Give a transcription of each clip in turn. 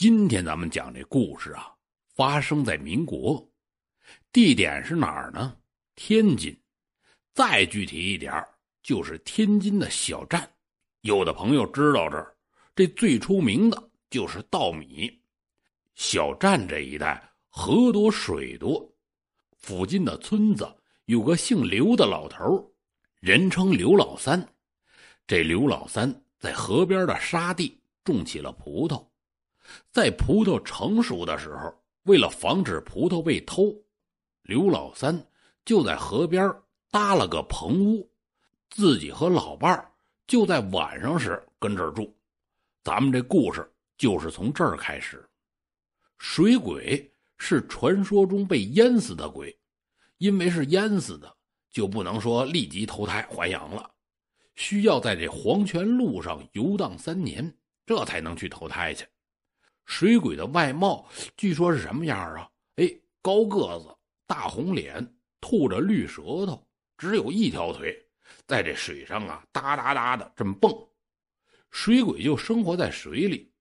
今天咱们讲这故事啊，发生在民国，地点是哪儿呢？天津。再具体一点就是天津的小站。有的朋友知道这儿，这最出名的就是稻米。小站这一带河多水多，附近的村子有个姓刘的老头，人称刘老三。这刘老三在河边的沙地种起了葡萄。在葡萄成熟的时候，为了防止葡萄被偷，刘老三就在河边搭了个棚屋，自己和老伴儿就在晚上时跟这儿住。咱们这故事就是从这儿开始。水鬼是传说中被淹死的鬼，因为是淹死的，就不能说立即投胎还阳了，需要在这黄泉路上游荡三年，这才能去投胎去。水鬼的外貌据说是什么样啊？哎，高个子，大红脸，吐着绿舌头，只有一条腿，在这水上啊哒哒哒的这么蹦。水鬼就生活在水里，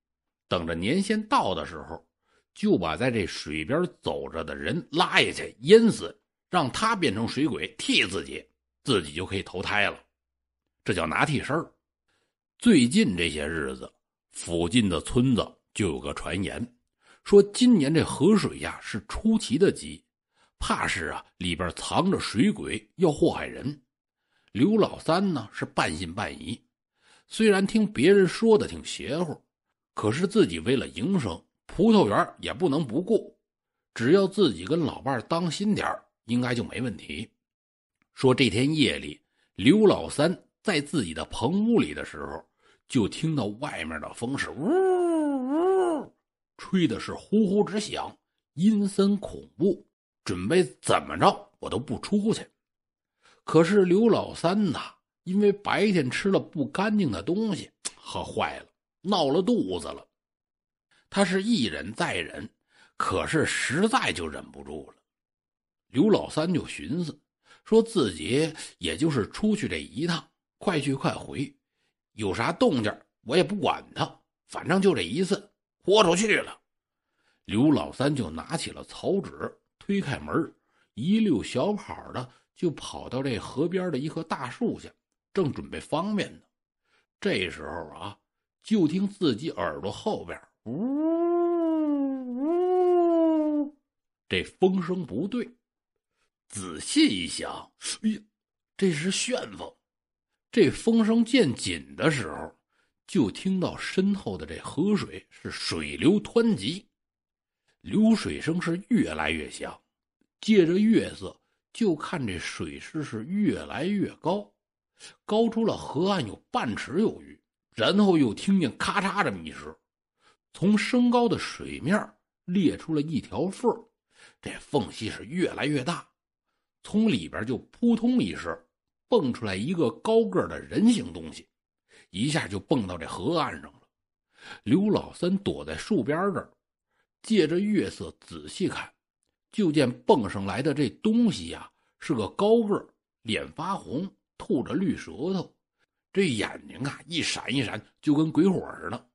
等着年限到的时候，就把在这水边走着的人拉下去淹死，让他变成水鬼替自己，自己就可以投胎了。这叫拿替身。最近这些日子，附近的村子。就有个传言，说今年这河水呀是出奇的急，怕是啊里边藏着水鬼要祸害人。刘老三呢是半信半疑，虽然听别人说的挺邪乎，可是自己为了营生，葡萄园也不能不顾，只要自己跟老伴当心点应该就没问题。说这天夜里，刘老三在自己的棚屋里的时候，就听到外面的风是呜。吹的是呼呼直响，阴森恐怖。准备怎么着，我都不出去。可是刘老三呐，因为白天吃了不干净的东西，喝坏了，闹了肚子了。他是一忍再忍，可是实在就忍不住了。刘老三就寻思，说自己也就是出去这一趟，快去快回，有啥动静我也不管他，反正就这一次。豁出去了，刘老三就拿起了草纸，推开门，一溜小跑的就跑到这河边的一棵大树下，正准备方便呢。这时候啊，就听自己耳朵后边呜呜，这风声不对，仔细一想，哎呀，这是旋风。这风声渐紧的时候。就听到身后的这河水是水流湍急，流水声是越来越响，借着月色就看这水势是越来越高，高出了河岸有半尺有余。然后又听见咔嚓这么一声，从升高的水面裂出了一条缝这缝隙是越来越大，从里边就扑通一声蹦出来一个高个的人形东西。一下就蹦到这河岸上了。刘老三躲在树边这儿，借着月色仔细看，就见蹦上来的这东西呀，是个高个，脸发红，吐着绿舌头，这眼睛啊一闪一闪，就跟鬼火似的，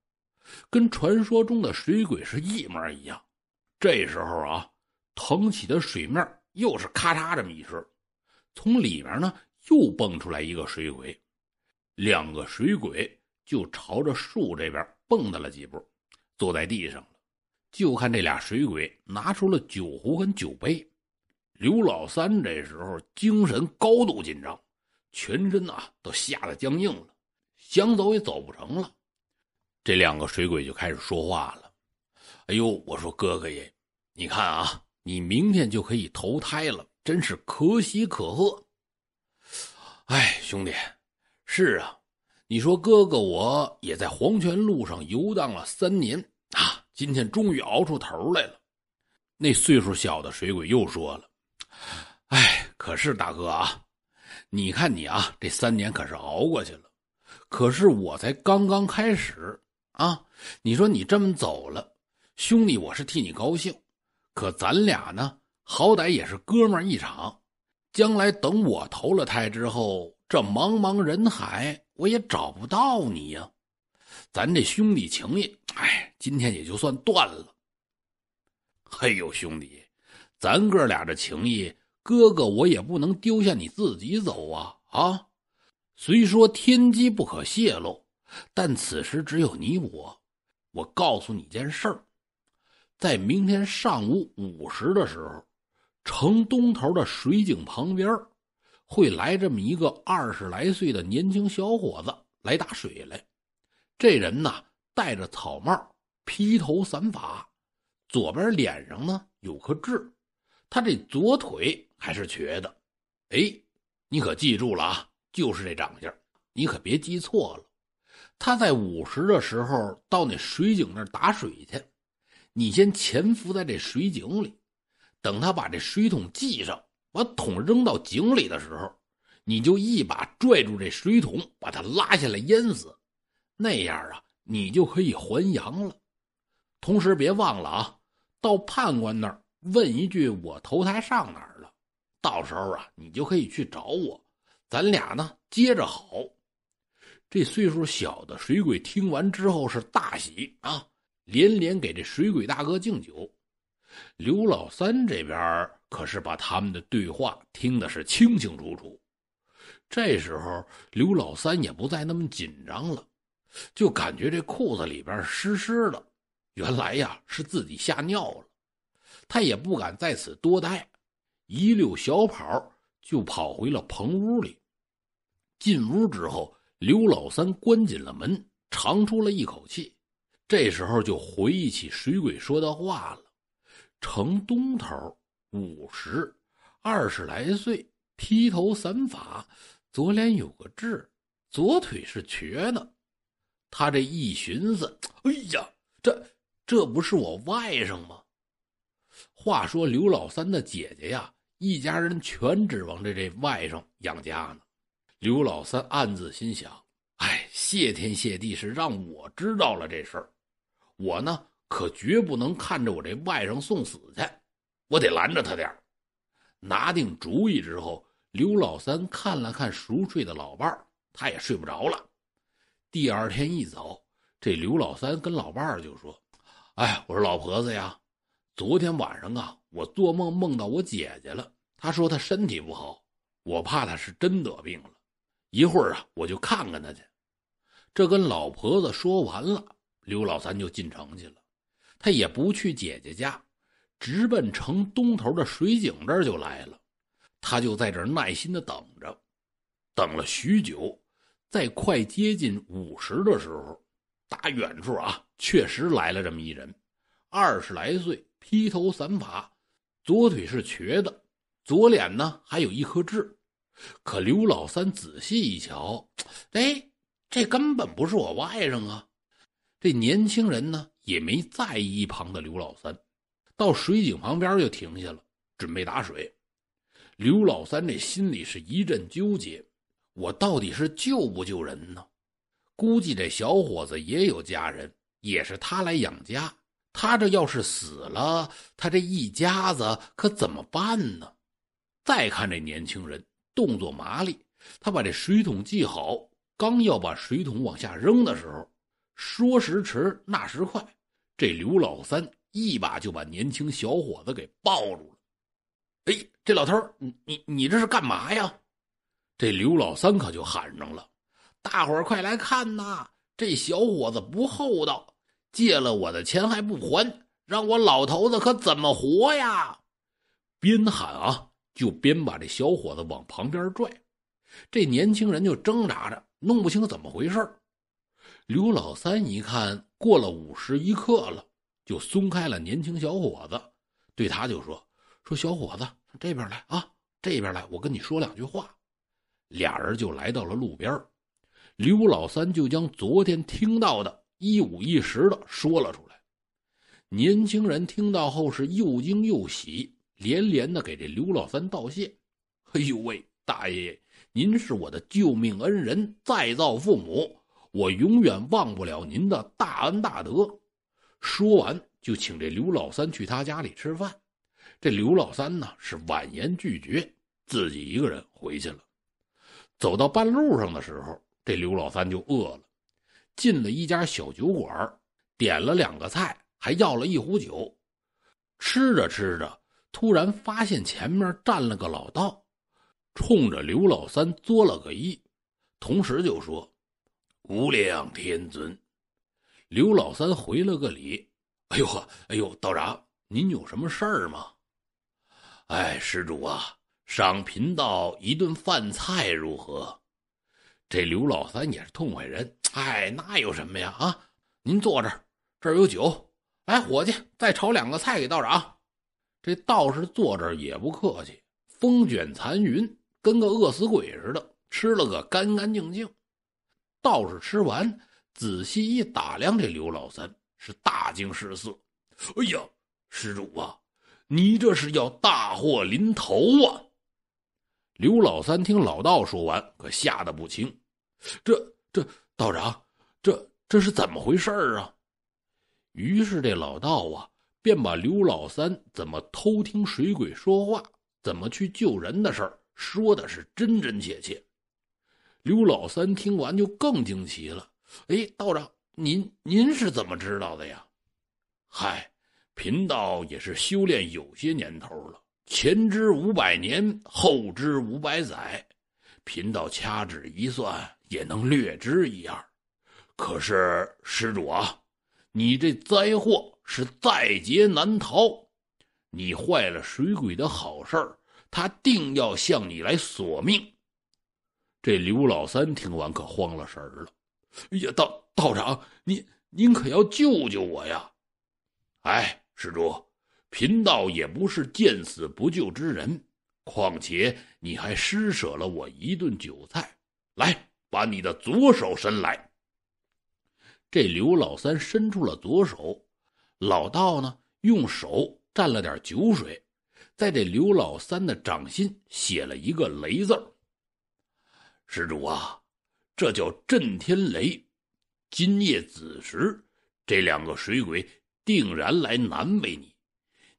跟传说中的水鬼是一模一样。这时候啊，腾起的水面又是咔嚓这么一声，从里面呢又蹦出来一个水鬼。两个水鬼就朝着树这边蹦跶了几步，坐在地上了。就看这俩水鬼拿出了酒壶跟酒杯。刘老三这时候精神高度紧张，全身啊都吓得僵硬了，想走也走不成了。这两个水鬼就开始说话了：“哎呦，我说哥哥爷，你看啊，你明天就可以投胎了，真是可喜可贺。哎，兄弟。”是啊，你说哥哥我也在黄泉路上游荡了三年啊，今天终于熬出头来了。那岁数小的水鬼又说了：“哎，可是大哥啊，你看你啊，这三年可是熬过去了，可是我才刚刚开始啊。你说你这么走了，兄弟，我是替你高兴，可咱俩呢，好歹也是哥们一场，将来等我投了胎之后。”这茫茫人海，我也找不到你呀！咱这兄弟情谊，哎，今天也就算断了。嘿呦，兄弟，咱哥俩这情谊，哥哥我也不能丢下你自己走啊！啊，虽说天机不可泄露，但此时只有你我。我告诉你件事儿，在明天上午五时的时候，城东头的水井旁边会来这么一个二十来岁的年轻小伙子来打水来。这人呢，戴着草帽，披头散发，左边脸上呢有颗痣，他这左腿还是瘸的。哎，你可记住了啊，就是这长相，你可别记错了。他在午时的时候到那水井那儿打水去，你先潜伏在这水井里，等他把这水桶系上，把桶扔到井里的时候，你就一把拽住这水桶，把它拉下来淹死。那样啊，你就可以还阳了。同时别忘了啊，到判官那儿问一句“我投胎上哪儿了”，到时候啊，你就可以去找我，咱俩呢接着好。这岁数小的水鬼听完之后是大喜啊，连连给这水鬼大哥敬酒。刘老三这边可是把他们的对话听的是清清楚楚。这时候刘老三也不再那么紧张了，就感觉这裤子里边湿湿的，原来呀是自己吓尿了。他也不敢在此多待，一溜小跑就跑回了棚屋里。进屋之后。刘老三关紧了门，长出了一口气。这时候就回忆起水鬼说的话了：城东头五十，二十来岁，披头散发，左脸有个痣，左腿是瘸的。他这一寻思，哎呀，这这不是我外甥吗？话说刘老三的姐姐呀，一家人全指望着这外甥养家呢。刘老三暗自心想：“哎，谢天谢地是让我知道了这事儿，我呢可绝不能看着我这外甥送死去，我得拦着他点拿定主意之后，刘老三看了看熟睡的老伴儿，他也睡不着了。第二天一早，这刘老三跟老伴儿就说：“哎，我说老婆子呀，昨天晚上啊，我做梦梦到我姐姐了。她说她身体不好，我怕她是真得病了。”一会儿啊，我就看看她去。这跟老婆子说完了，刘老三就进城去了。他也不去姐姐家，直奔城东头的水井这儿就来了。他就在这儿耐心的等着，等了许久，在快接近午时的时候，打远处啊，确实来了这么一人，二十来岁，披头散发，左腿是瘸的，左脸呢还有一颗痣。可刘老三仔细一瞧，哎，这根本不是我外甥啊！这年轻人呢也没在意一旁的刘老三，到水井旁边就停下了，准备打水。刘老三这心里是一阵纠结：我到底是救不救人呢？估计这小伙子也有家人，也是他来养家。他这要是死了，他这一家子可怎么办呢？再看这年轻人。动作麻利，他把这水桶系好，刚要把水桶往下扔的时候，说时迟，那时快，这刘老三一把就把年轻小伙子给抱住了。哎，这老头你你你这是干嘛呀？这刘老三可就喊上了：“大伙儿快来看呐！这小伙子不厚道，借了我的钱还不还，让我老头子可怎么活呀？”边喊啊！就边把这小伙子往旁边拽，这年轻人就挣扎着，弄不清怎么回事刘老三一看过了午时一刻了，就松开了年轻小伙子，对他就说：“说小伙子，这边来啊，这边来，我跟你说两句话。”俩人就来到了路边刘老三就将昨天听到的一五一十的说了出来。年轻人听到后是又惊又喜。连连的给这刘老三道谢，哎呦喂，大爷，您是我的救命恩人，再造父母，我永远忘不了您的大恩大德。说完，就请这刘老三去他家里吃饭。这刘老三呢是婉言拒绝，自己一个人回去了。走到半路上的时候，这刘老三就饿了，进了一家小酒馆，点了两个菜，还要了一壶酒。吃着吃着，突然发现前面站了个老道，冲着刘老三作了个揖，同时就说：“无量天尊。”刘老三回了个礼：“哎呦呵，哎呦，道长，您有什么事儿吗？”“哎，施主啊，赏贫道一顿饭菜如何？”这刘老三也是痛快人，哎，那有什么呀？啊，您坐这儿，这儿有酒。来，伙计，再炒两个菜给道长。这道士坐这儿也不客气，风卷残云，跟个饿死鬼似的，吃了个干干净净。道士吃完，仔细一打量这刘老三，是大惊失色。哎呀，施主啊，你这是要大祸临头啊！刘老三听老道说完，可吓得不轻。这这道长，这这是怎么回事啊？于是这老道啊，便把刘老三怎么偷听水鬼说话，怎么去救人的事儿说的是真真切切。刘老三听完就更惊奇了：“哎，道长，您您是怎么知道的呀？”“嗨，贫道也是修炼有些年头了，前知五百年，后知五百载，贫道掐指一算，也能略知一二。可是施主啊。”你这灾祸是在劫难逃，你坏了水鬼的好事儿，他定要向你来索命。这刘老三听完可慌了神儿了，哎呀，道道长，您您可要救救我呀！哎，施主，贫道也不是见死不救之人，况且你还施舍了我一顿酒菜，来，把你的左手伸来。这刘老三伸出了左手，老道呢用手蘸了点酒水，在这刘老三的掌心写了一个“雷”字施主啊，这叫震天雷。今夜子时，这两个水鬼定然来难为你。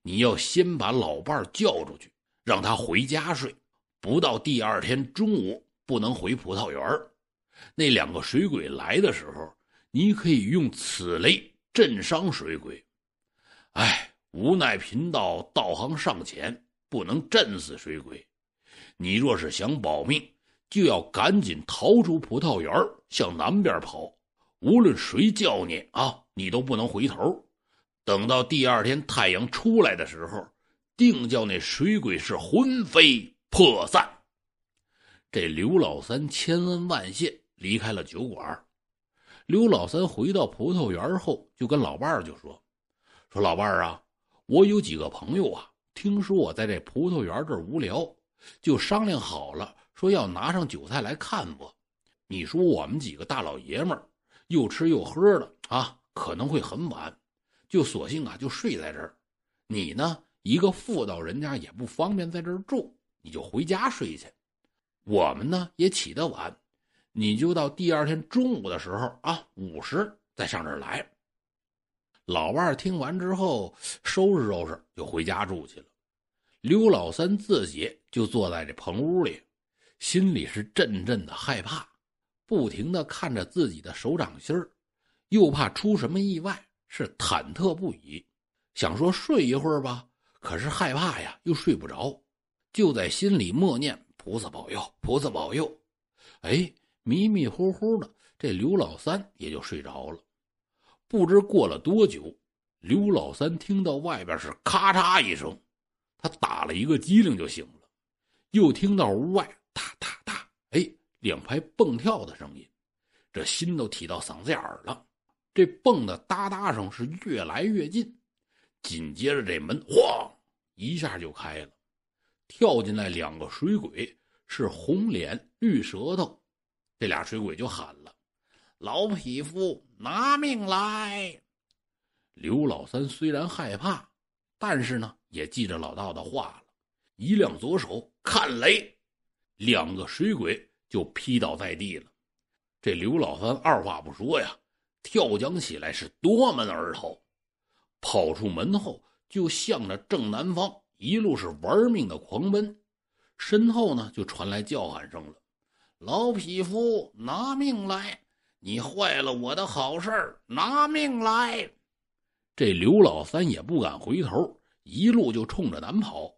你要先把老伴叫出去，让他回家睡，不到第二天中午不能回葡萄园那两个水鬼来的时候。你可以用此雷震伤水鬼，哎，无奈贫道道行尚浅，不能震死水鬼。你若是想保命，就要赶紧逃出葡萄园，向南边跑。无论谁叫你啊，你都不能回头。等到第二天太阳出来的时候，定叫那水鬼是魂飞魄散。这刘老三千恩万谢，离开了酒馆。刘老三回到葡萄园后，就跟老伴儿就说：“说老伴儿啊，我有几个朋友啊，听说我在这葡萄园这儿无聊，就商量好了，说要拿上酒菜来看我。你说我们几个大老爷们儿又吃又喝的啊，可能会很晚，就索性啊就睡在这儿。你呢，一个妇道人家也不方便在这儿住，你就回家睡去。我们呢也起得晚。”你就到第二天中午的时候啊，午时再上这儿来。老伴听完之后，收拾收拾就回家住去了。刘老三自己就坐在这棚屋里，心里是阵阵的害怕，不停的看着自己的手掌心儿，又怕出什么意外，是忐忑不已。想说睡一会儿吧，可是害怕呀，又睡不着，就在心里默念：“菩萨保佑，菩萨保佑。”哎。迷迷糊糊的，这刘老三也就睡着了。不知过了多久，刘老三听到外边是咔嚓一声，他打了一个激灵就醒了。又听到屋外哒哒哒，哎，两排蹦跳的声音，这心都提到嗓子眼儿了。这蹦的哒哒声是越来越近，紧接着这门晃一下就开了，跳进来两个水鬼，是红脸绿舌头。这俩水鬼就喊了：“老匹夫，拿命来！”刘老三虽然害怕，但是呢，也记着老道的话了，一亮左手看雷，两个水鬼就劈倒在地了。这刘老三二话不说呀，跳江起来是夺门而逃，跑出门后就向着正南方一路是玩命的狂奔，身后呢就传来叫喊声了。老匹夫，拿命来！你坏了我的好事拿命来！”这刘老三也不敢回头，一路就冲着南跑。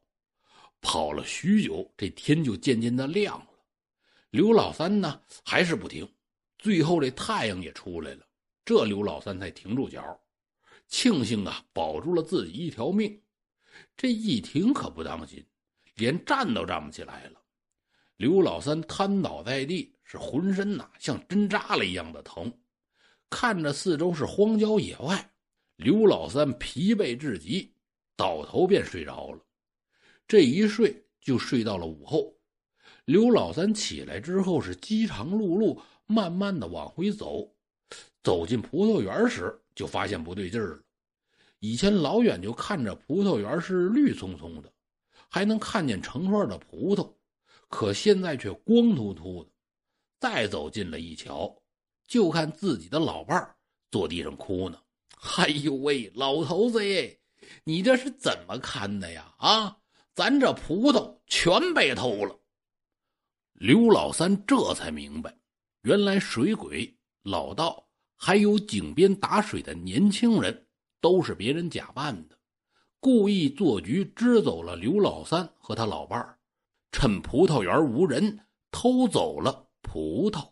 跑了许久，这天就渐渐的亮了。刘老三呢，还是不停。最后这太阳也出来了，这刘老三才停住脚，庆幸啊，保住了自己一条命。这一停可不当心，连站都站不起来了。刘老三瘫倒在地，是浑身呐像针扎了一样的疼。看着四周是荒郊野外，刘老三疲惫至极，倒头便睡着了。这一睡就睡到了午后。刘老三起来之后是饥肠辘辘，慢慢的往回走。走进葡萄园时，就发现不对劲儿了。以前老远就看着葡萄园是绿葱葱的，还能看见成串的葡萄，可现在却光秃秃的。再走近了一瞧，就看自己的老伴坐地上哭呢。哎呦喂，老头子耶，你这是怎么看的呀？啊，咱这葡萄全被偷了。刘老三这才明白，原来水鬼、老道还有井边打水的年轻人。都是别人假扮的，故意做局支走了刘老三和他老伴儿，趁葡萄园无人偷走了葡萄。